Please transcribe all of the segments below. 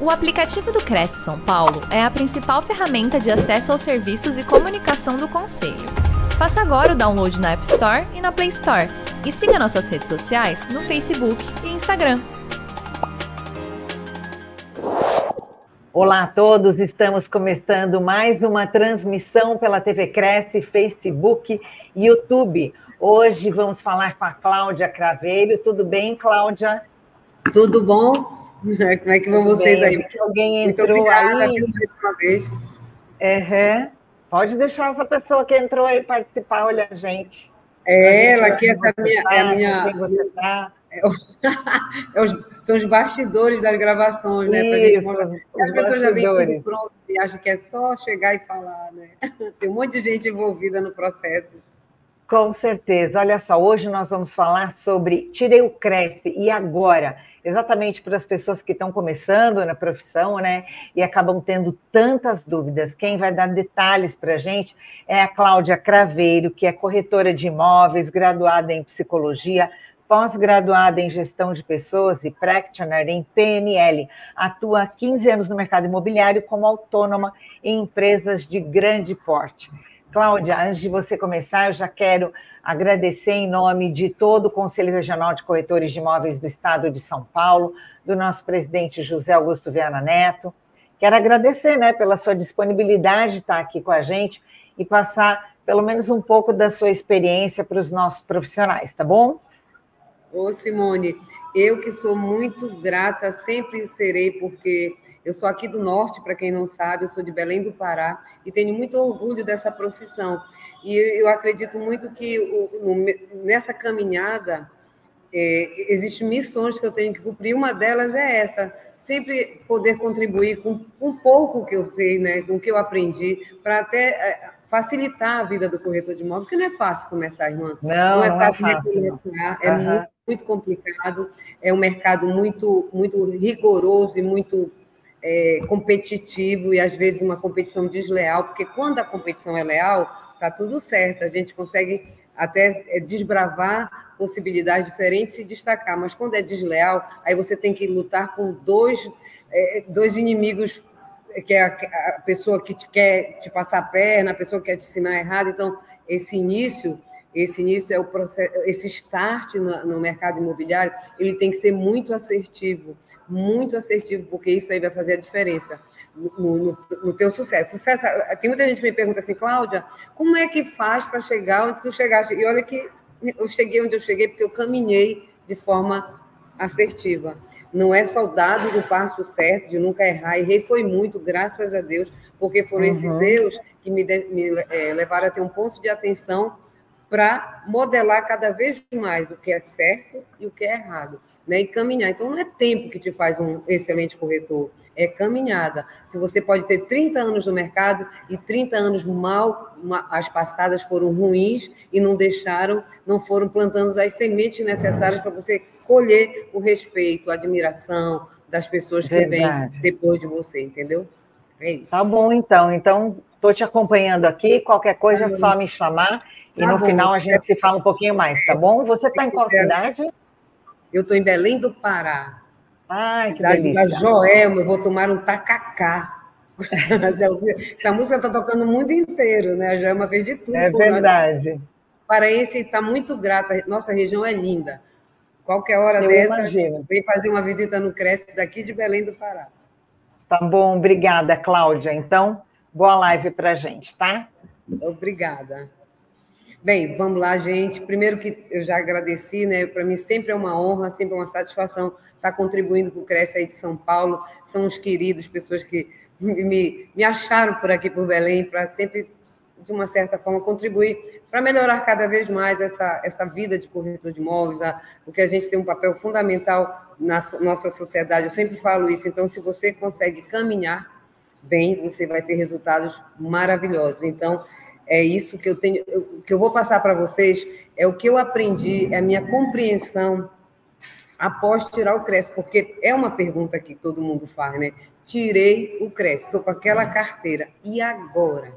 O aplicativo do Cresce São Paulo é a principal ferramenta de acesso aos serviços e comunicação do Conselho. Faça agora o download na App Store e na Play Store. E siga nossas redes sociais no Facebook e Instagram. Olá a todos, estamos começando mais uma transmissão pela TV Cresce, Facebook e YouTube. Hoje vamos falar com a Cláudia Cravelho. Tudo bem, Cláudia? Tudo bom? Como é que vão vocês aí? Alguém entrou Muito obrigada, aí. mais uma vez. Uhum. Pode deixar essa pessoa que entrou aí participar, olha a gente. É, ela aqui, essa minha, tá, é a minha. Tá. É, é os, são os bastidores das gravações, né? Isso, as pessoas já vêm tudo pronto e acham que é só chegar e falar, né? Tem um monte de gente envolvida no processo. Com certeza. Olha só, hoje nós vamos falar sobre Tirei o Cresce e agora exatamente para as pessoas que estão começando na profissão, né, e acabam tendo tantas dúvidas. Quem vai dar detalhes para a gente é a Cláudia Craveiro, que é corretora de imóveis, graduada em psicologia, pós-graduada em gestão de pessoas e practitioner em PNL. Atua há 15 anos no mercado imobiliário como autônoma em empresas de grande porte. Cláudia, antes de você começar, eu já quero agradecer em nome de todo o Conselho Regional de Corretores de Imóveis do Estado de São Paulo, do nosso presidente José Augusto Viana Neto. Quero agradecer né, pela sua disponibilidade de estar aqui com a gente e passar pelo menos um pouco da sua experiência para os nossos profissionais, tá bom? Ô, Simone, eu que sou muito grata, sempre serei, porque eu sou aqui do Norte, para quem não sabe, eu sou de Belém do Pará e tenho muito orgulho dessa profissão. E eu acredito muito que nessa caminhada é, existem missões que eu tenho que cumprir. Uma delas é essa: sempre poder contribuir com um pouco que eu sei, né, com o que eu aprendi, para até é, facilitar a vida do corretor de imóveis, porque não é fácil começar, irmã. Não, não é fácil, não é fácil recomeçar, é uhum. muito, muito complicado, é um mercado muito, muito rigoroso e muito é, competitivo e às vezes uma competição desleal, porque quando a competição é leal, está tudo certo, a gente consegue até é, desbravar possibilidades diferentes e destacar, mas quando é desleal, aí você tem que lutar com dois, é, dois inimigos, que é a, a, pessoa que te quer te passar a perna, a pessoa que quer te ensinar errado, então esse início esse início é o processo, esse start no, no mercado imobiliário, ele tem que ser muito assertivo, muito assertivo, porque isso aí vai fazer a diferença no, no, no teu sucesso. sucesso. Tem muita gente que me pergunta assim, Cláudia, como é que faz para chegar onde tu chegaste? E olha que eu cheguei onde eu cheguei porque eu caminhei de forma assertiva. Não é soldado do passo certo, de nunca errar. Errei foi muito, graças a Deus, porque foram uhum. esses erros que me, de, me é, levaram a ter um ponto de atenção para modelar cada vez mais o que é certo e o que é errado né, e caminhar. Então, não é tempo que te faz um excelente corretor, é caminhada. Se você pode ter 30 anos no mercado e 30 anos mal, as passadas foram ruins e não deixaram, não foram plantando as sementes necessárias para você colher o respeito, a admiração das pessoas que Verdade. vêm depois de você, entendeu? É isso. Tá bom, então. Então, estou te acompanhando aqui. Qualquer coisa é só me chamar. E tá no bom. final a gente se fala um pouquinho mais, tá bom? Você está em qual cidade? Eu estou em Belém do Pará. Ai, que cidade delícia. da Joelma, eu vou tomar um tacacá. Essa música está tocando o mundo inteiro, né? A Joelma fez de tudo. É verdade. Nós. Paraense está muito grata, nossa região é linda. Qualquer hora eu dessa, imagino. vem fazer uma visita no Cresce daqui de Belém do Pará. Tá bom, obrigada, Cláudia. Então, boa live para gente, tá? Obrigada. Bem, vamos lá, gente. Primeiro que eu já agradeci, né? Para mim sempre é uma honra, sempre é uma satisfação estar contribuindo com o Cresce aí de São Paulo. São os queridos, pessoas que me, me acharam por aqui, por Belém, para sempre, de uma certa forma, contribuir para melhorar cada vez mais essa, essa vida de corretor de imóveis, a, porque a gente tem um papel fundamental na nossa sociedade. Eu sempre falo isso. Então, se você consegue caminhar bem, você vai ter resultados maravilhosos. Então, é isso que eu tenho, que eu vou passar para vocês é o que eu aprendi, é a minha compreensão após tirar o CRES, porque é uma pergunta que todo mundo faz, né? Tirei o CRES, estou com aquela carteira, e agora?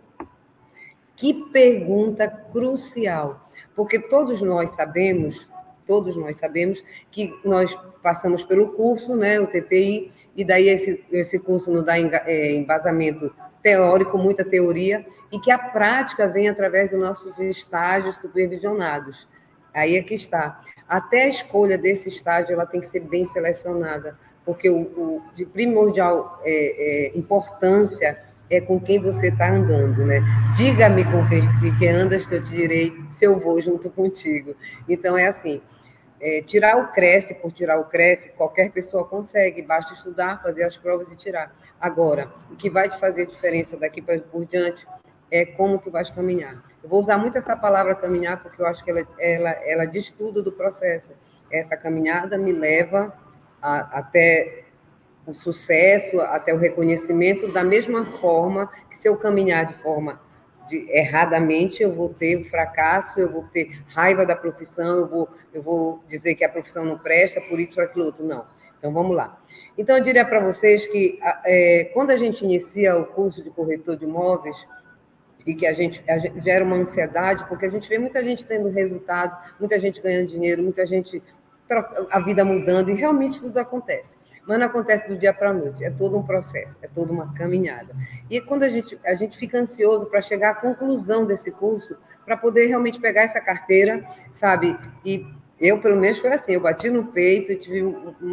Que pergunta crucial, porque todos nós sabemos, todos nós sabemos que nós passamos pelo curso, né, o TPI, e daí esse, esse curso nos dá é, embasamento teórico, muita teoria, e que a prática vem através dos nossos estágios supervisionados. Aí é que está. Até a escolha desse estágio ela tem que ser bem selecionada, porque o, o de primordial é, é, importância é com quem você está andando, né? Diga-me com quem que andas, que eu te direi se eu vou junto contigo. Então é assim. É, tirar o Cresce por tirar o Cresce, qualquer pessoa consegue, basta estudar, fazer as provas e tirar. Agora, o que vai te fazer diferença daqui para por diante é como tu vais caminhar. Eu vou usar muito essa palavra caminhar, porque eu acho que ela, ela, ela diz tudo do processo. Essa caminhada me leva a, até o sucesso, até o reconhecimento, da mesma forma que se eu caminhar de forma de, erradamente, eu vou ter fracasso, eu vou ter raiva da profissão, eu vou, eu vou dizer que a profissão não presta, por isso, por aquilo outro. Não. Então, vamos lá. Então, eu diria para vocês que é, quando a gente inicia o curso de corretor de imóveis, e que a gente, a gente, gera uma ansiedade, porque a gente vê muita gente tendo resultado, muita gente ganhando dinheiro, muita gente a vida mudando, e realmente tudo acontece. Mas não acontece do dia para a noite, é todo um processo, é toda uma caminhada. E quando a gente, a gente fica ansioso para chegar à conclusão desse curso, para poder realmente pegar essa carteira, sabe, e eu, pelo menos, foi assim, eu bati no peito, tive,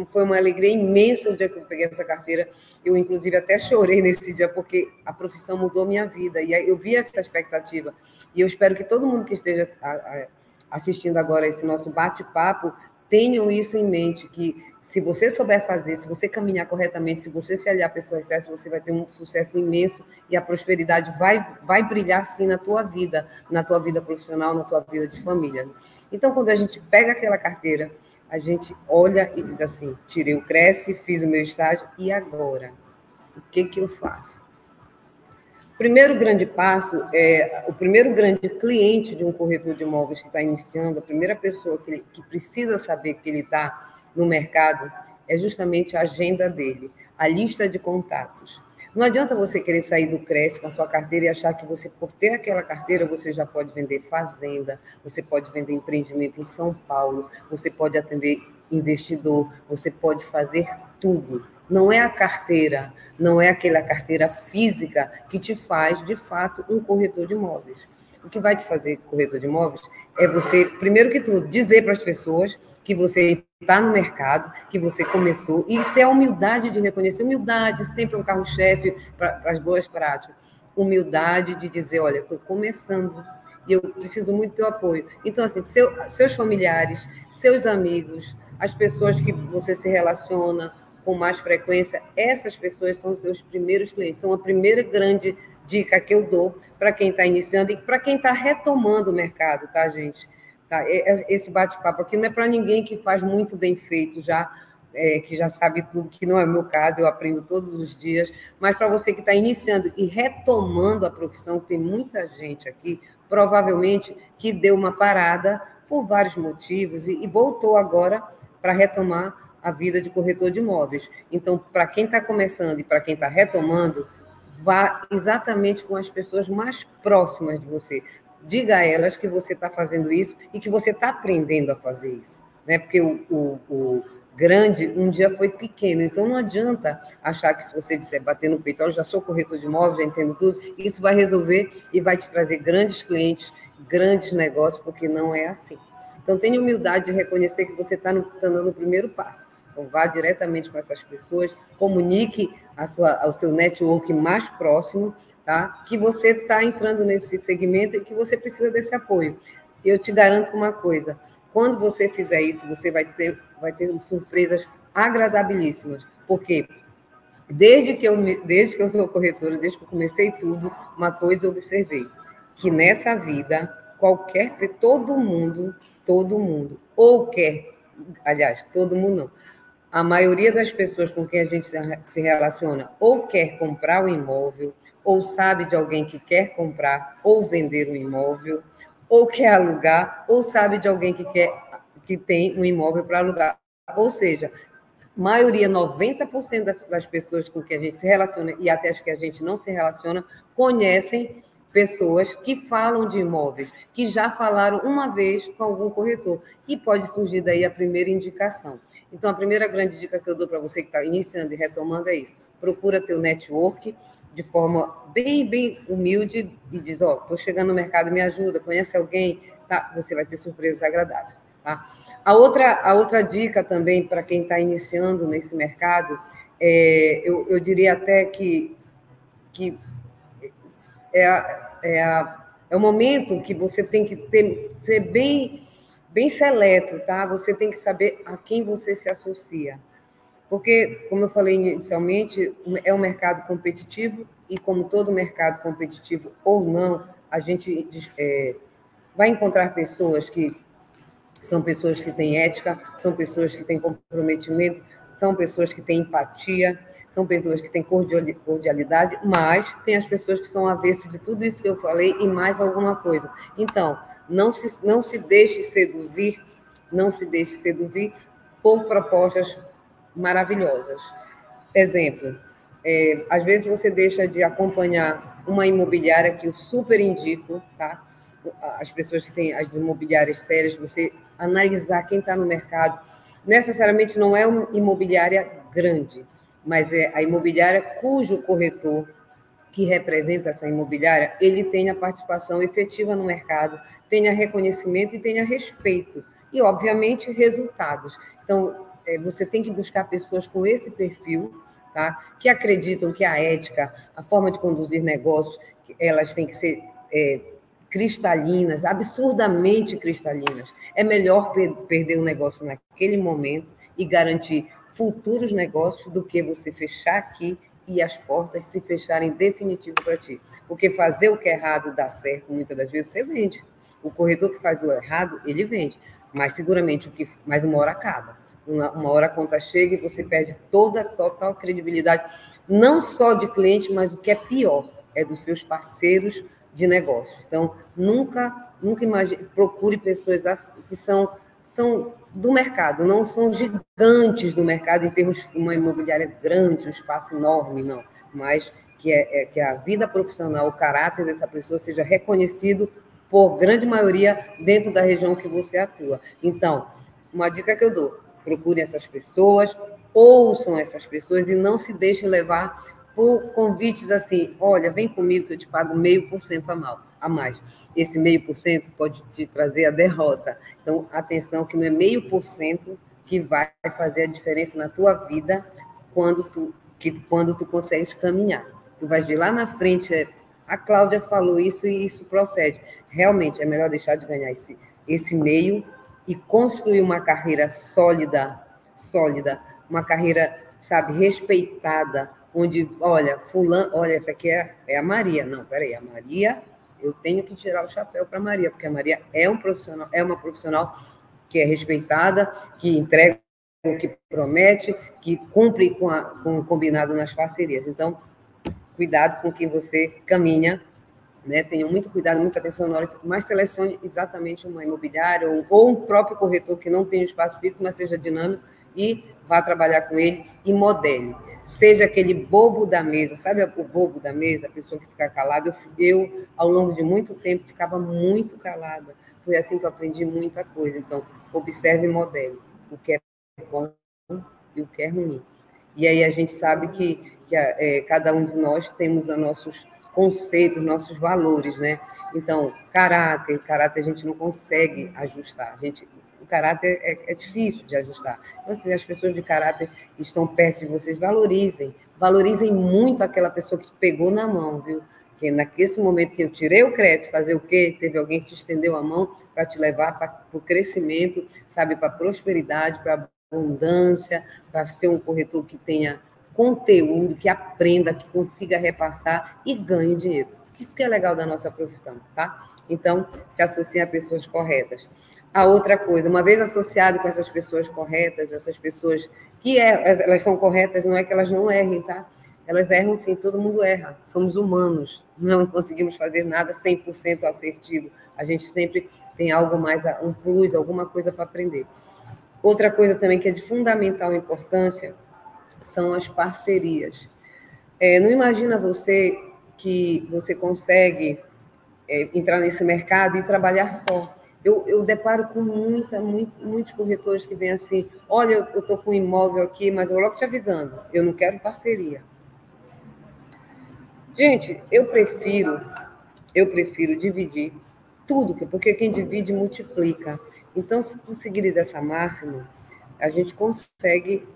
foi uma alegria imensa o dia que eu peguei essa carteira. Eu, inclusive, até chorei nesse dia, porque a profissão mudou minha vida, e eu vi essa expectativa. E eu espero que todo mundo que esteja assistindo agora esse nosso bate-papo tenham isso em mente, que se você souber fazer, se você caminhar corretamente, se você se aliar a pessoas certas, você vai ter um sucesso imenso e a prosperidade vai, vai brilhar sim na tua vida, na tua vida profissional, na tua vida de família. Então, quando a gente pega aquela carteira, a gente olha e diz assim: tirei o Cresce, fiz o meu estágio, e agora? O que, que eu faço? Primeiro grande passo é o primeiro grande cliente de um corretor de imóveis que está iniciando, a primeira pessoa que, que precisa saber que ele está no mercado é justamente a agenda dele, a lista de contatos. Não adianta você querer sair do Cresce com a sua carteira e achar que você, por ter aquela carteira, você já pode vender fazenda, você pode vender empreendimento em São Paulo, você pode atender investidor, você pode fazer tudo. Não é a carteira, não é aquela carteira física que te faz, de fato, um corretor de imóveis. O que vai te fazer corretor de imóveis é você, primeiro que tudo, dizer para as pessoas que você está no mercado, que você começou, e ter a humildade de reconhecer. Humildade sempre é um carro-chefe para as boas práticas. Humildade de dizer, olha, estou começando e eu preciso muito do teu apoio. Então, assim, seu, seus familiares, seus amigos, as pessoas que você se relaciona com mais frequência, essas pessoas são os teus primeiros clientes, são a primeira grande dica que eu dou para quem está iniciando e para quem está retomando o mercado, tá, gente? Tá? Esse bate-papo aqui não é para ninguém que faz muito bem feito já, é, que já sabe tudo, que não é meu caso, eu aprendo todos os dias, mas para você que está iniciando e retomando a profissão, tem muita gente aqui, provavelmente, que deu uma parada por vários motivos e, e voltou agora para retomar a vida de corretor de imóveis. Então, para quem está começando e para quem está retomando, vá exatamente com as pessoas mais próximas de você diga a elas que você está fazendo isso e que você está aprendendo a fazer isso. Né? Porque o, o, o, grande um dia foi pequeno, então não adianta achar que se você disser bater no peito, eu já sou corretor de imóveis, já entendo tudo, isso vai resolver e vai te trazer grandes clientes, grandes negócios, porque não é assim. Então tenha humildade de reconhecer que você está tá dando o primeiro passo. Então vá diretamente com essas pessoas, comunique a sua, ao seu network mais próximo tá? que você está entrando nesse segmento e que você precisa desse apoio. Eu te garanto uma coisa: quando você fizer isso, você vai ter, vai ter surpresas agradabilíssimas, porque desde que eu, desde que eu sou corretora, desde que eu comecei tudo, uma coisa eu observei que nessa vida qualquer todo mundo, todo mundo ou quer, aliás, todo mundo não, a maioria das pessoas com quem a gente se relaciona ou quer comprar o um imóvel ou sabe de alguém que quer comprar ou vender um imóvel, ou quer alugar, ou sabe de alguém que quer que tem um imóvel para alugar. Ou seja, maioria, 90% das, das pessoas com que a gente se relaciona e até as que a gente não se relaciona, conhecem pessoas que falam de imóveis, que já falaram uma vez com algum corretor, e pode surgir daí a primeira indicação. Então, a primeira grande dica que eu dou para você que está iniciando e retomando é isso: procura teu network de forma bem, bem humilde e diz: Ó, oh, estou chegando no mercado, me ajuda, conhece alguém? Tá? Você vai ter surpresas agradáveis. Tá? A, outra, a outra dica também para quem está iniciando nesse mercado, é, eu, eu diria até que, que é, a, é, a, é o momento que você tem que ter, ser bem, bem seleto, tá? Você tem que saber a quem você se associa. Porque, como eu falei inicialmente, é um mercado competitivo e, como todo mercado competitivo ou não, a gente é, vai encontrar pessoas que são pessoas que têm ética, são pessoas que têm comprometimento, são pessoas que têm empatia, são pessoas que têm cordialidade, mas tem as pessoas que são avessos de tudo isso que eu falei e mais alguma coisa. Então, não se, não se deixe seduzir, não se deixe seduzir por propostas maravilhosas. Exemplo, é, às vezes você deixa de acompanhar uma imobiliária que eu super indico, tá? As pessoas que têm as imobiliárias sérias, você analisar quem está no mercado. Necessariamente não é uma imobiliária grande, mas é a imobiliária cujo corretor que representa essa imobiliária, ele tenha participação efetiva no mercado, tenha reconhecimento e tenha respeito. E, obviamente, resultados. Então, é, você tem que buscar pessoas com esse perfil, tá? que acreditam que a ética, a forma de conduzir negócios, elas têm que ser é, cristalinas, absurdamente cristalinas. É melhor perder o negócio naquele momento e garantir futuros negócios do que você fechar aqui e as portas se fecharem definitivo para ti. Porque fazer o que é errado dá certo, muitas das vezes você vende. O corretor que faz o errado, ele vende. Mas seguramente o que mais uma hora acaba. Uma, uma hora a conta chega e você perde toda a total credibilidade, não só de cliente, mas o que é pior, é dos seus parceiros de negócios. Então, nunca, nunca imagine, procure pessoas que são são do mercado, não são gigantes do mercado em termos de uma imobiliária grande, um espaço enorme, não, mas que, é, é, que a vida profissional, o caráter dessa pessoa seja reconhecido por grande maioria dentro da região que você atua. Então, uma dica que eu dou: procurem essas pessoas, ouçam essas pessoas e não se deixem levar por convites assim: olha, vem comigo que eu te pago meio por cento a mal a mais. Esse meio por cento pode te trazer a derrota. Então, atenção que não é meio por cento que vai fazer a diferença na tua vida quando tu, que, quando tu consegues caminhar. Tu vais ver lá na frente, é, a Cláudia falou isso e isso procede. Realmente, é melhor deixar de ganhar esse, esse meio e construir uma carreira sólida, sólida, uma carreira, sabe, respeitada, onde, olha, fulano, olha, essa aqui é, é a Maria. Não, peraí, a Maria eu tenho que tirar o chapéu para Maria, porque a Maria é um profissional, é uma profissional que é respeitada, que entrega o que promete, que cumpre com, a, com o combinado nas parcerias. Então, cuidado com quem você caminha, né? Tenha muito cuidado, muita atenção na hora, mas selecione exatamente uma imobiliária ou, ou um próprio corretor que não tenha espaço físico, mas seja dinâmico e vá trabalhar com ele e modele seja aquele bobo da mesa, sabe o bobo da mesa, a pessoa que fica calada. Eu, eu, ao longo de muito tempo, ficava muito calada. Foi assim que eu aprendi muita coisa. Então, observe e modele o que é bom e o que é ruim. E aí a gente sabe que, que é, cada um de nós temos os nossos conceitos, nossos valores, né? Então, caráter, caráter a gente não consegue ajustar. A gente caráter é, é difícil de ajustar. Então, assim, as pessoas de caráter que estão perto de vocês, valorizem. Valorizem muito aquela pessoa que te pegou na mão, viu? Porque naquele momento que eu tirei o crédito, fazer o quê? Teve alguém que te estendeu a mão para te levar para o crescimento, sabe, para prosperidade, para abundância, para ser um corretor que tenha conteúdo, que aprenda, que consiga repassar e ganhe dinheiro. Isso que é legal da nossa profissão, tá? Então, se associe a pessoas corretas a outra coisa. Uma vez associado com essas pessoas corretas, essas pessoas que é, elas são corretas, não é que elas não errem, tá? Elas erram sim, todo mundo erra. Somos humanos, não conseguimos fazer nada 100% assertivo. A gente sempre tem algo mais, um plus, alguma coisa para aprender. Outra coisa também que é de fundamental importância são as parcerias. É, não imagina você que você consegue é, entrar nesse mercado e trabalhar só. Eu, eu deparo com muita, muito, muitos corretores que vêm assim: olha, eu estou com um imóvel aqui, mas eu logo te avisando, eu não quero parceria. Gente, eu prefiro, eu prefiro dividir tudo, porque quem divide multiplica. Então, se tu seguires essa máxima, a gente consegue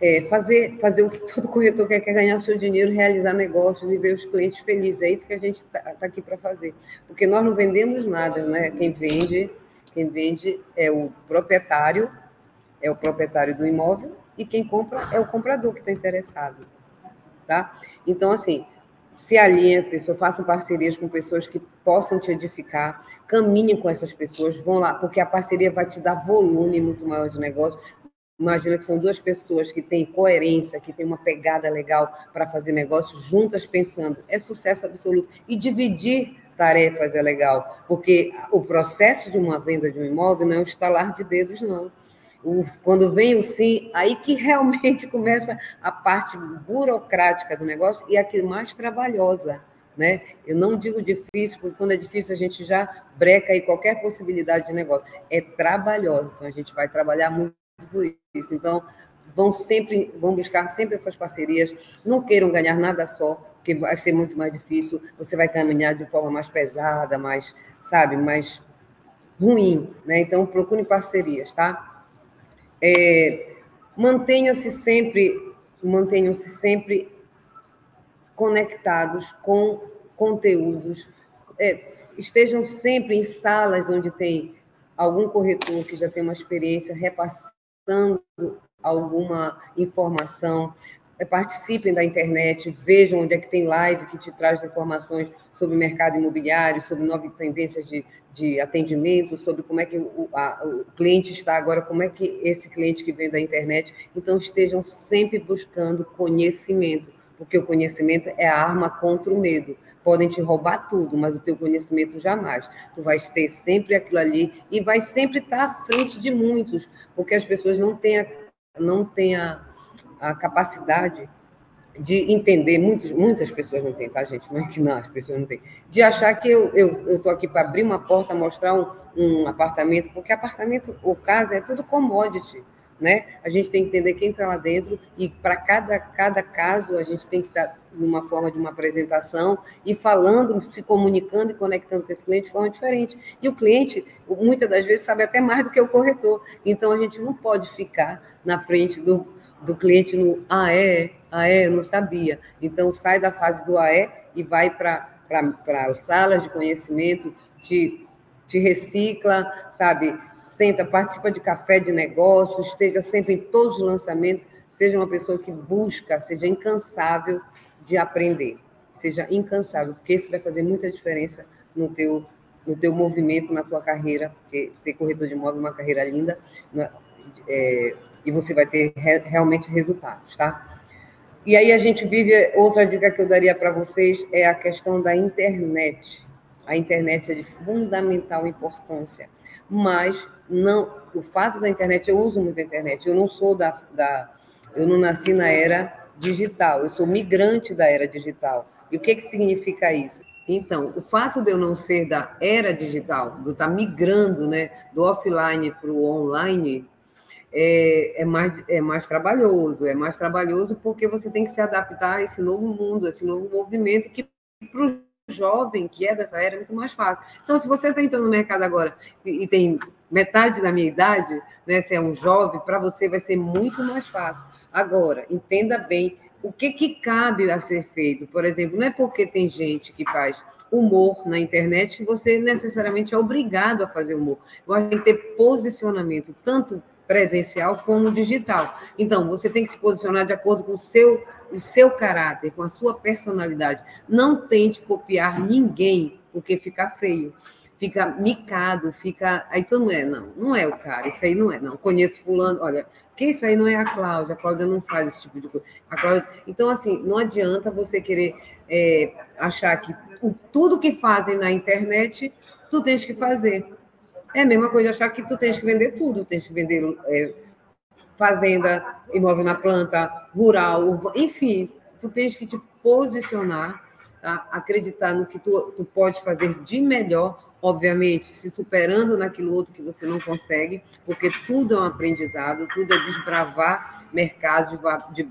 é, fazer, fazer o que todo corretor quer, que é ganhar seu dinheiro, realizar negócios e ver os clientes felizes. É isso que a gente está tá aqui para fazer. Porque nós não vendemos nada, né? Quem vende, quem vende é o proprietário, é o proprietário do imóvel, e quem compra é o comprador que está interessado. Tá? Então, assim, se alinhe, pessoa, façam parcerias com pessoas que possam te edificar, caminhem com essas pessoas, vão lá, porque a parceria vai te dar volume muito maior de negócio, Imagina que são duas pessoas que têm coerência, que têm uma pegada legal para fazer negócio juntas pensando. É sucesso absoluto. E dividir tarefas é legal, porque o processo de uma venda de um imóvel não é um estalar de dedos, não. Quando vem o sim, aí que realmente começa a parte burocrática do negócio e a que mais trabalhosa. Né? Eu não digo difícil, porque quando é difícil a gente já breca aí qualquer possibilidade de negócio. É trabalhosa, então a gente vai trabalhar muito tudo isso. Então, vão sempre, vão buscar sempre essas parcerias. Não queiram ganhar nada só, porque vai ser muito mais difícil. Você vai caminhar de forma mais pesada, mais, sabe, mais ruim, né? Então, procure parcerias, tá? É, mantenham-se sempre, mantenham-se sempre conectados com conteúdos. É, estejam sempre em salas onde tem algum corretor que já tem uma experiência repassando buscando alguma informação, é, participem da internet, vejam onde é que tem live que te traz informações sobre mercado imobiliário, sobre novas tendências de, de atendimento, sobre como é que o, a, o cliente está agora, como é que esse cliente que vem da internet. Então, estejam sempre buscando conhecimento, porque o conhecimento é a arma contra o medo podem te roubar tudo, mas o teu conhecimento jamais. Tu vais ter sempre aquilo ali e vai sempre estar à frente de muitos, porque as pessoas não têm a, não têm a, a capacidade de entender, muitos, muitas pessoas não têm, tá, gente? Não é que não, as pessoas não têm. De achar que eu estou eu, aqui para abrir uma porta, mostrar um, um apartamento, porque apartamento, o caso, é tudo commodity né? A gente tem que entender quem está lá dentro e para cada, cada caso a gente tem que estar tá numa forma de uma apresentação e falando, se comunicando e conectando com esse cliente de forma diferente. E o cliente, muitas das vezes, sabe até mais do que o corretor. Então a gente não pode ficar na frente do, do cliente no ah, é, ah, é, não sabia. Então sai da fase do ah, é e vai para as salas de conhecimento, de te recicla, sabe? Senta, participa de café de negócios, esteja sempre em todos os lançamentos, seja uma pessoa que busca, seja incansável de aprender, seja incansável, porque isso vai fazer muita diferença no teu no teu movimento, na tua carreira, porque ser corretor de imóvel é uma carreira linda, né? é, e você vai ter re, realmente resultados, tá? E aí a gente vive, outra dica que eu daria para vocês é a questão da internet a internet é de fundamental importância, mas não o fato da internet, eu uso muito a internet, eu não sou da, da eu não nasci na era digital, eu sou migrante da era digital. E o que, que significa isso? Então, o fato de eu não ser da era digital, de estar migrando né, do offline para o online, é, é, mais, é mais trabalhoso. É mais trabalhoso porque você tem que se adaptar a esse novo mundo, a esse novo movimento que para jovem que é dessa era é muito mais fácil. Então, se você está entrando no mercado agora e, e, tem metade da minha idade, né, se é um jovem, para você vai ser muito mais fácil. Agora, entenda bem o que, que cabe a ser feito. Por exemplo, não é porque tem gente que faz humor na internet que você necessariamente é obrigado a fazer humor. Eu acho tem que ter posicionamento, tanto presencial como digital. Então, você tem que se posicionar de acordo com o seu o seu caráter, com a sua personalidade. Não tente copiar ninguém, porque fica feio. Fica micado, fica. Aí tu não é, não, não é o cara, isso aí não é, não. Conheço fulano, olha, que isso aí não é a Cláudia, a Cláudia não faz esse tipo de coisa. Cláudia... Então, assim, não adianta você querer é, achar que tudo que fazem na internet, tu tens que fazer. É a mesma coisa achar que tu tens que vender tudo, tens que vender. É, fazenda, imóvel na planta, rural, enfim, tu tens que te posicionar tá? acreditar no que tu, tu pode fazer de melhor, obviamente, se superando naquilo outro que você não consegue, porque tudo é um aprendizado, tudo é desbravar mercados,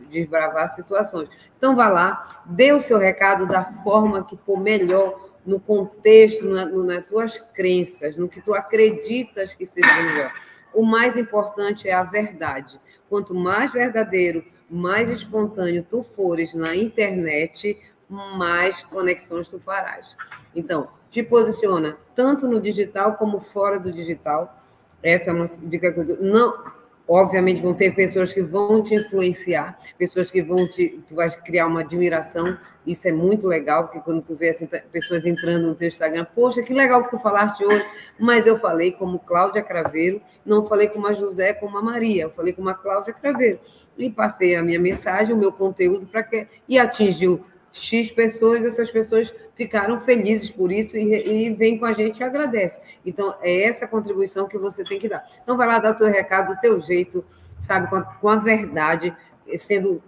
desbravar situações. Então, vá lá, dê o seu recado da forma que for melhor no contexto, na, no, nas tuas crenças, no que tu acreditas que seja melhor. O mais importante é a verdade. Quanto mais verdadeiro, mais espontâneo tu fores na internet, mais conexões tu farás. Então, te posiciona tanto no digital como fora do digital. Essa é uma dica que eu. Não, obviamente vão ter pessoas que vão te influenciar, pessoas que vão te, tu vais criar uma admiração. Isso é muito legal, porque quando tu vê assim, pessoas entrando no teu Instagram, poxa, que legal que tu falaste hoje, mas eu falei como Cláudia Craveiro, não falei como a José, como a Maria, eu falei como a Cláudia Craveiro. E passei a minha mensagem, o meu conteúdo para que e atingiu X pessoas, essas pessoas ficaram felizes por isso e, e vêm com a gente e agradecem. Então, é essa contribuição que você tem que dar. Então, vai lá dar teu recado, do teu jeito, sabe, com a, com a verdade, sendo,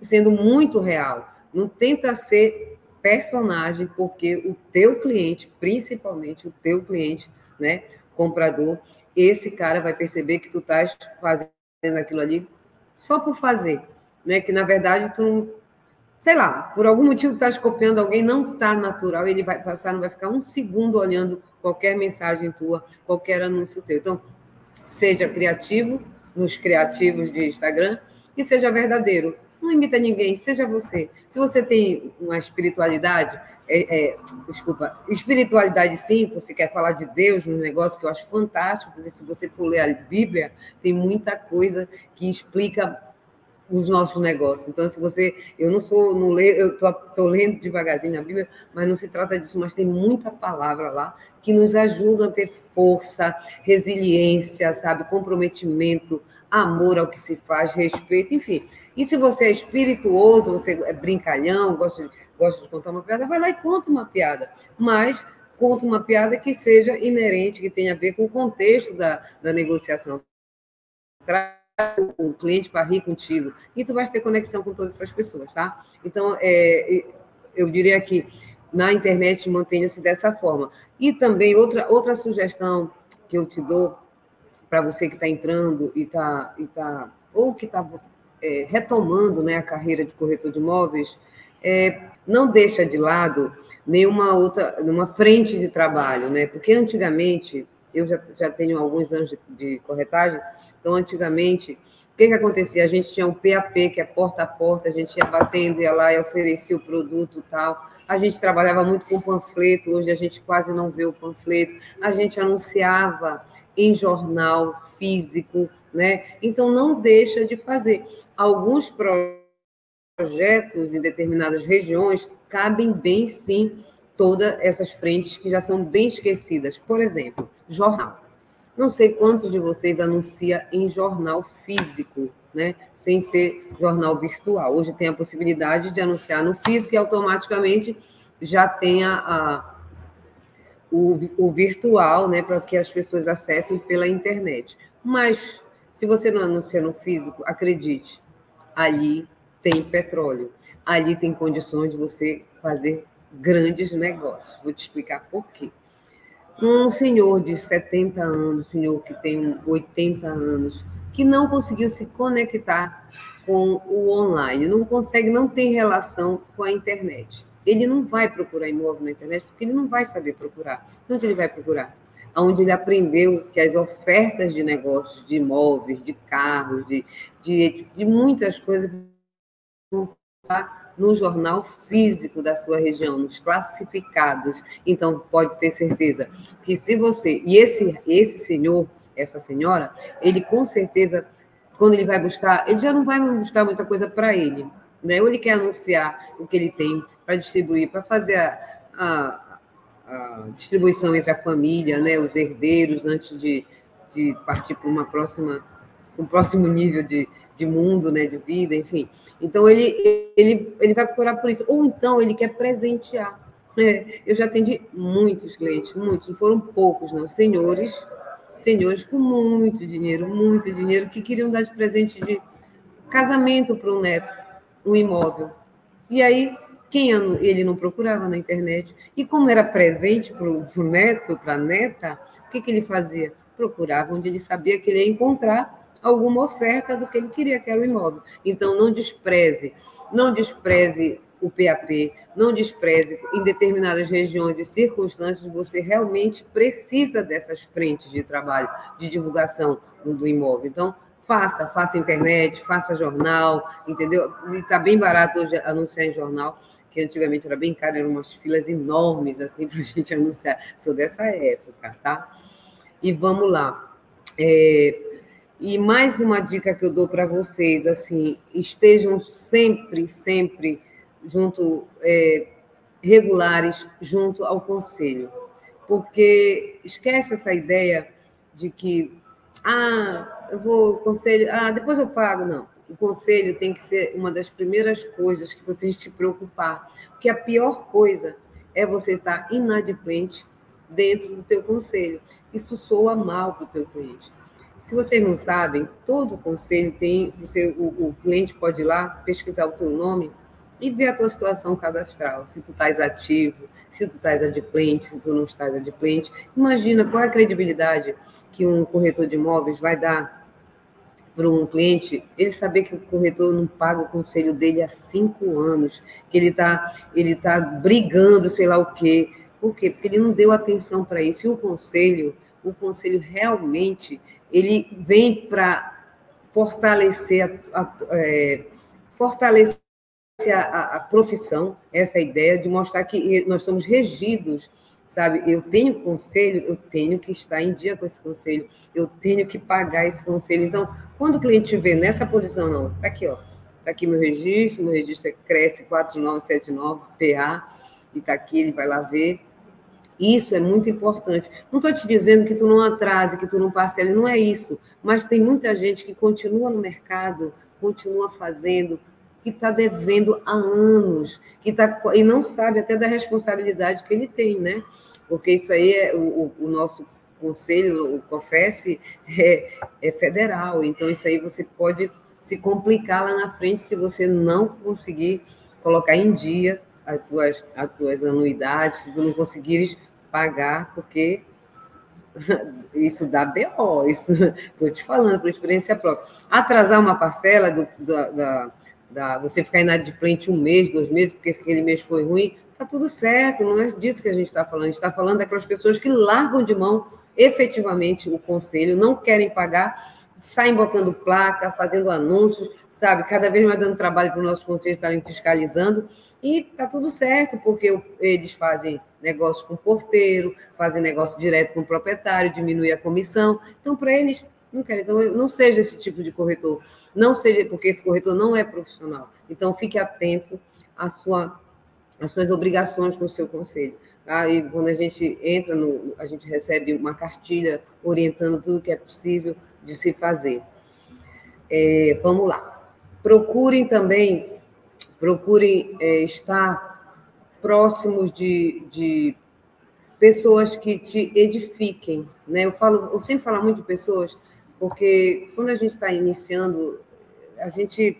sendo muito real. Não tenta ser personagem, porque o teu cliente, principalmente o teu cliente, né, comprador, esse cara vai perceber que tu estás fazendo aquilo ali só por fazer, né? Que na verdade tu não sei lá, por algum motivo está copiando alguém, não está natural, ele vai passar, não vai ficar um segundo olhando qualquer mensagem tua, qualquer anúncio teu. Então, seja criativo nos criativos de Instagram e seja verdadeiro. Não imita ninguém, seja você. Se você tem uma espiritualidade, é, é, desculpa, espiritualidade sim, você quer falar de Deus, um negócio que eu acho fantástico, porque se você for ler a Bíblia, tem muita coisa que explica os nossos negócios. Então, se você, eu não sou, não leio, eu estou lendo devagarzinho a Bíblia, mas não se trata disso, mas tem muita palavra lá que nos ajuda a ter força, resiliência, sabe, comprometimento, amor ao que se faz, respeito, enfim. E se você é espirituoso, você é brincalhão, gosta de, gosta de contar uma piada, vai lá e conta uma piada, mas conta uma piada que seja inerente, que tenha a ver com o contexto da, da negociação. Traz o cliente para rir contigo, e tu vais ter conexão com todas essas pessoas, tá? Então, é, eu diria que na internet mantenha-se dessa forma. E também outra, outra sugestão que eu te dou para você que está entrando e está e tá, ou que está é, retomando né, a carreira de corretor de imóveis, é, não deixa de lado nenhuma outra, numa frente de trabalho, né? Porque antigamente eu já, já tenho alguns anos de, de corretagem, então, antigamente, o que, que acontecia? A gente tinha um PAP, que é porta a porta, a gente ia batendo, ia lá e oferecia o produto tal. A gente trabalhava muito com panfleto, hoje a gente quase não vê o panfleto. A gente anunciava em jornal físico, né? Então, não deixa de fazer. Alguns projetos em determinadas regiões cabem bem, sim, todas essas frentes que já são bem esquecidas. Por exemplo, jornal. Não sei quantos de vocês anuncia em jornal físico, né? Sem ser jornal virtual. Hoje tem a possibilidade de anunciar no físico e automaticamente já tem a, o, o virtual, né? Para que as pessoas acessem pela internet. Mas se você não anuncia no físico, acredite, ali tem petróleo. Ali tem condições de você fazer grandes negócios. Vou te explicar por quê. Um senhor de 70 anos, senhor que tem 80 anos, que não conseguiu se conectar com o online, não consegue, não tem relação com a internet. Ele não vai procurar imóvel na internet porque ele não vai saber procurar. Onde ele vai procurar? Onde ele aprendeu que as ofertas de negócios, de imóveis, de carros, de, de, de muitas coisas no jornal físico da sua região, nos classificados. Então, pode ter certeza que se você. E esse, esse senhor, essa senhora, ele com certeza, quando ele vai buscar, ele já não vai buscar muita coisa para ele. Né? Ou ele quer anunciar o que ele tem para distribuir, para fazer a, a, a, distribuição entre a família, né? os herdeiros, antes de, de partir para uma próxima, um próximo nível de, de mundo, né, de vida, enfim. Então ele, ele, ele vai procurar por isso. Ou então ele quer presentear. É, eu já atendi muitos clientes, muitos, não foram poucos, não, senhores, senhores com muito dinheiro, muito dinheiro, que queriam dar de presente de casamento para o neto, um imóvel. E aí, quem ele não procurava na internet. E como era presente para o neto, para a neta, o que, que ele fazia? Procurava onde ele sabia que ele ia encontrar alguma oferta do que ele queria, que era o imóvel. Então, não despreze, não despreze o PAP, não despreze em determinadas regiões e circunstâncias, você realmente precisa dessas frentes de trabalho, de divulgação do, do imóvel. Então, faça, faça internet, faça jornal, entendeu? Está bem barato hoje anunciar em jornal, que antigamente era bem caro, eram umas filas enormes assim para a gente anunciar. Sou dessa época, tá? E vamos lá. É, e mais uma dica que eu dou para vocês, assim, estejam sempre, sempre junto, é, regulares junto ao conselho, porque esquece essa ideia de que, ah, eu vou conselho, ah, depois eu pago, não. O conselho tem que ser uma das primeiras coisas que tu tens que te preocupar, porque a pior coisa é você estar inadimplente dentro do teu conselho. Isso soa mal para o teu cliente. Se vocês não sabem, todo conselho tem, você, o, o, cliente pode ir lá, pesquisar o teu nome e ver a tua situação cadastral, se tu estás ativo, se tu estás adimplente, se tu não estás adimplente. Imagina qual é a credibilidade que um corretor de imóveis vai dar para um cliente, ele saber que o corretor não paga o conselho dele há cinco anos, que ele está ele tá brigando, sei lá o quê. Por quê? Porque ele não deu atenção para isso. E o conselho, o conselho realmente ele vem para fortalecer a, a é, fortalecer a, a, profissão, essa ideia de mostrar que nós somos regidos, sabe? Eu tenho conselho, eu tenho que estar em dia com esse conselho, eu tenho que pagar esse conselho. Então, quando o cliente vê nessa posição, não, tá aqui, ó, tá aqui meu registro, meu registro é Cresce 4979 PA, e tá aqui, ele vai lá ver, isso é muito importante. Não estou te dizendo que tu não atrase, que tu não parcele, não é isso. Mas tem muita gente que continua no mercado, continua fazendo, que está devendo há anos, que tá, e não sabe até da responsabilidade que ele tem, né? Porque isso aí é o, o nosso conselho, o COFES, é, é federal. Então, isso aí você pode se complicar lá na frente se você não conseguir colocar em dia as tuas, as tuas anuidades, se tu não conseguires pagar, porque isso dá BO, isso estou te falando por experiência própria. Atrasar uma parcela do, da, da, da, você ficar inadimplente um mês, dois meses, porque aquele mês foi ruim, tá tudo certo, não é disso que a gente está falando, a gente está falando daquelas pessoas que largam de mão efetivamente o conselho, não querem pagar, saem botando placa, fazendo anúncios, sabe, cada vez mais dando trabalho para o nosso conselho estarem fiscalizando, e tá tudo certo, porque eles fazem negócio com o porteiro, fazem negócio direto com o proprietário, diminui a comissão. Então, para eles, não querem. Então, não seja esse tipo de corretor. Não seja, porque esse corretor não é profissional. Então, fique atento à sua, às suas obrigações com o seu conselho. Tá? E quando a gente entra no. A gente recebe uma cartilha orientando tudo que é possível de se fazer. É, vamos lá. Procurem também, procurem é, estar próximos de, de pessoas que te edifiquem, né? Eu falo, eu sempre falo muito de pessoas, porque quando a gente está iniciando, a gente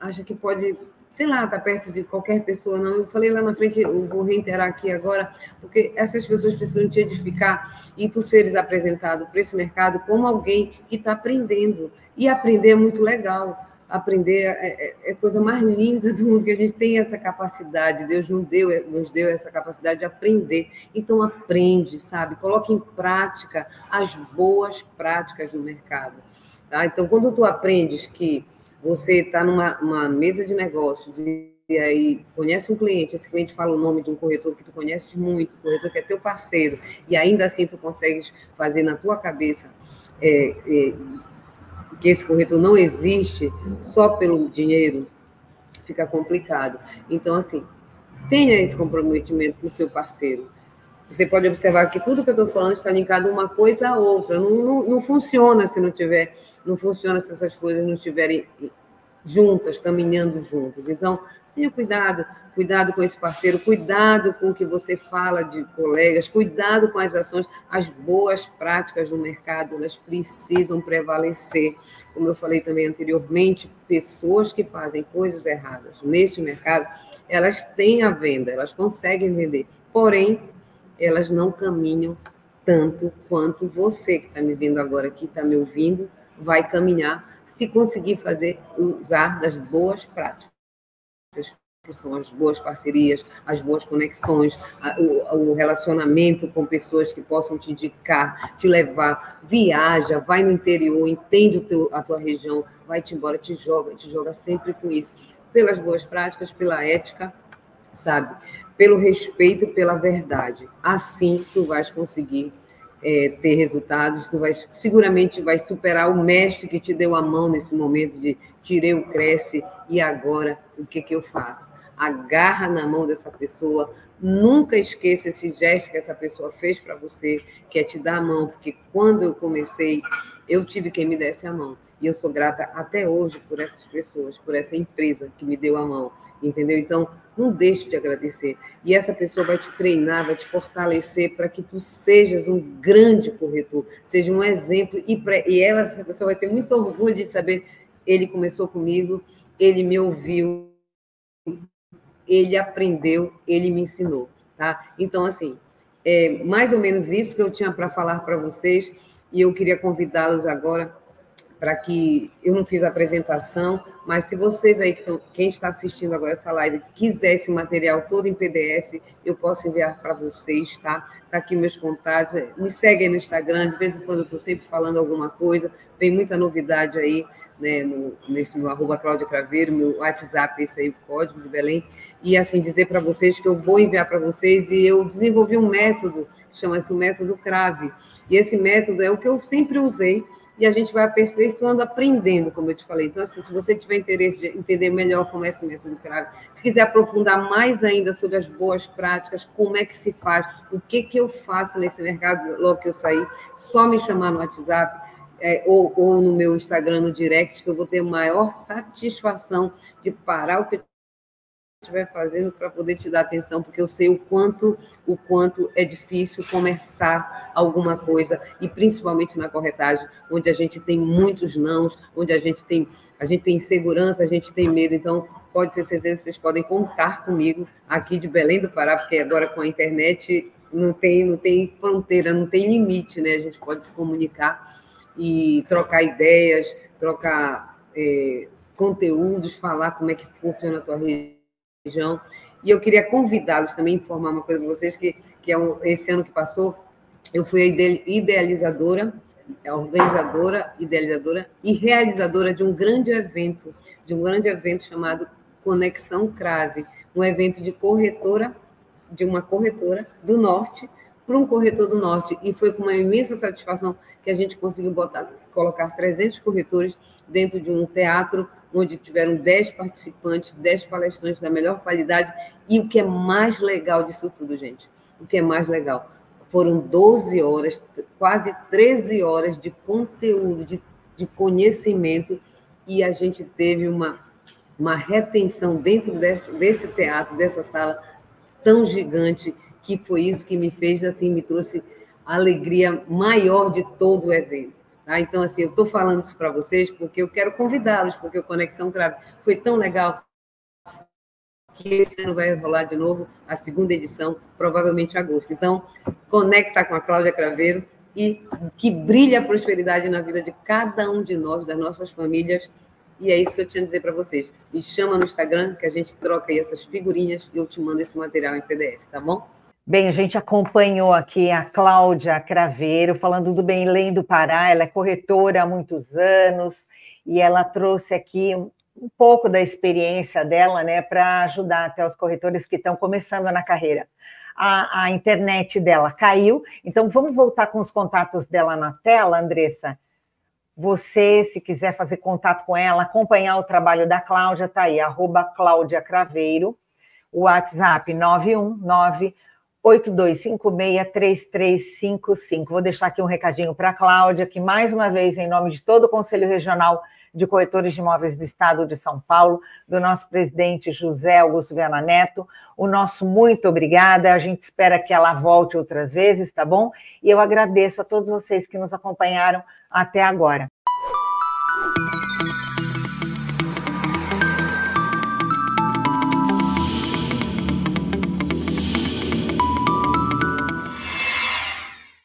acha que pode, sei lá, estar tá perto de qualquer pessoa, não. Eu falei lá na frente, eu vou reiterar aqui agora, porque essas pessoas precisam te edificar e tu seres apresentado para esse mercado como alguém que está aprendendo. E aprender é muito legal aprender é, é, é, a coisa mais linda do mundo, que a gente tem essa capacidade, Deus nos deu, nos deu essa capacidade de aprender. Então, aprende, sabe? Coloque em prática as boas práticas do mercado. Tá? Então, quando tu aprendes que você está numa mesa de negócios e, e aí conhece um cliente, esse cliente fala o nome de um corretor que tu conheces muito, um corretor que é teu parceiro, e ainda assim tu consegues fazer na tua cabeça é, é, que esse corretor não existe só pelo dinheiro, fica complicado. Então, assim, tenha esse comprometimento com o seu parceiro. Você pode observar que tudo que eu estou falando está linkado uma coisa a outra. Não, não, não, funciona se não tiver, não funciona se essas coisas não estiverem juntas, caminhando juntas. Então, Tenha cuidado, cuidado com esse parceiro, cuidado com o que você fala de colegas, cuidado com as ações, as boas práticas do mercado, elas precisam prevalecer. Como eu falei também anteriormente, pessoas que fazem coisas erradas neste mercado, elas têm a venda, elas conseguem vender, porém, elas não caminham tanto quanto você que está me vendo agora, que está me ouvindo, vai caminhar se conseguir fazer, usar das boas práticas que são as boas parcerias, as boas conexões, o, relacionamento com pessoas que possam te indicar, te levar, viaja, vai no interior, entende teu, a tua região, vai-te embora, te joga, te joga sempre com isso. Pelas boas práticas, pela ética, sabe? Pelo respeito, pela verdade. Assim tu vais conseguir é, ter resultados, tu vais, seguramente vai superar o mestre que te deu a mão nesse momento de tirei o cresce e agora o que que eu faço? Agarra na mão dessa pessoa, nunca esqueça esse gesto que essa pessoa fez para você, que é te dar a mão, porque quando eu comecei, eu tive quem me desse a mão. E eu sou grata até hoje por essas pessoas, por essa empresa que me deu a mão, entendeu? Então, não deixe de agradecer. E essa pessoa vai te treinar, vai te fortalecer para que tu sejas um grande corretor, seja um exemplo. E, pra, e ela, essa pessoa vai ter muito orgulho de saber: ele começou comigo, ele me ouviu, ele aprendeu, ele me ensinou. Tá? Então, assim, é mais ou menos isso que eu tinha para falar para vocês. E eu queria convidá-los agora para que eu não fiz a apresentação, mas se vocês aí, que quem está assistindo agora essa live, quiser esse material todo em PDF, eu posso enviar para vocês, tá? Tá aqui meus contatos, me seguem no Instagram, de vez em quando eu estou sempre falando alguma coisa, tem muita novidade aí, né, no, nesse meu arroba Cláudia Craveiro, meu WhatsApp, esse aí, o código de Belém, e assim, dizer para vocês que eu vou enviar para vocês, e eu desenvolvi um método, chama-se o método Crave, e esse método é o que eu sempre usei, e a gente vai aperfeiçoando, aprendendo, como eu te falei. Então, assim, se você tiver interesse de entender melhor como é esse método CRAVE, se quiser aprofundar mais ainda sobre as boas práticas, como é que se faz, o que, que eu faço nesse mercado logo que eu sair, só me chamar no WhatsApp. É, ou, ou no meu Instagram, no direct, que eu vou ter maior satisfação de parar o que estiver fazendo para poder te dar atenção, porque eu sei o quanto o quanto é difícil começar alguma coisa e principalmente na corretagem, onde a gente tem muitos nãos, onde a gente tem a gente tem insegurança, a gente tem medo, então pode certeza que vocês podem contar comigo aqui de Belém do Pará, porque agora com a internet não tem não tem fronteira, não tem limite, né? A gente pode se comunicar e trocar ideias, trocar é, conteúdos, falar como é que funciona a tua região. E eu queria convidá-los também, informar uma coisa para vocês, que, que é um, esse ano que passou, eu fui a idealizadora, organizadora, idealizadora e realizadora de um grande evento, de um grande evento chamado Conexão Crave, um evento de corretora, de uma corretora do Norte, para um corretor do Norte. E foi com uma imensa satisfação que a gente conseguiu botar, colocar 300 corretores dentro de um teatro onde tiveram 10 participantes, 10 palestrantes da melhor qualidade. E o que é mais legal disso tudo, gente, o que é mais legal, foram 12 horas, quase 13 horas de conteúdo, de, de conhecimento, e a gente teve uma, uma retenção dentro desse, desse teatro, dessa sala tão gigante, que foi isso que me fez, assim, me trouxe a alegria maior de todo o evento. Tá? Então, assim, eu estou falando isso para vocês porque eu quero convidá-los, porque o Conexão Crave foi tão legal que esse ano vai rolar de novo a segunda edição, provavelmente em agosto. Então, conecta com a Cláudia Craveiro e que brilhe a prosperidade na vida de cada um de nós, das nossas famílias. E é isso que eu tinha a dizer para vocês. Me chama no Instagram, que a gente troca aí essas figurinhas e eu te mando esse material em PDF, tá bom? Bem, a gente acompanhou aqui a Cláudia Craveiro, falando do Belém do Pará, ela é corretora há muitos anos, e ela trouxe aqui um pouco da experiência dela, né, para ajudar até os corretores que estão começando na carreira. A, a, internet dela caiu, então vamos voltar com os contatos dela na tela, Andressa. Você, se quiser fazer contato com ela, acompanhar o trabalho da Cláudia, tá aí, arroba Cláudia Craveiro, o WhatsApp 919 8256-3355. Vou deixar aqui um recadinho para a Cláudia, que mais uma vez, em nome de todo o Conselho Regional de Corretores de Imóveis do Estado de São Paulo, do nosso presidente José Augusto Viana Neto, o nosso muito obrigada. A gente espera que ela volte outras vezes, tá bom? E eu agradeço a todos vocês que nos acompanharam até agora.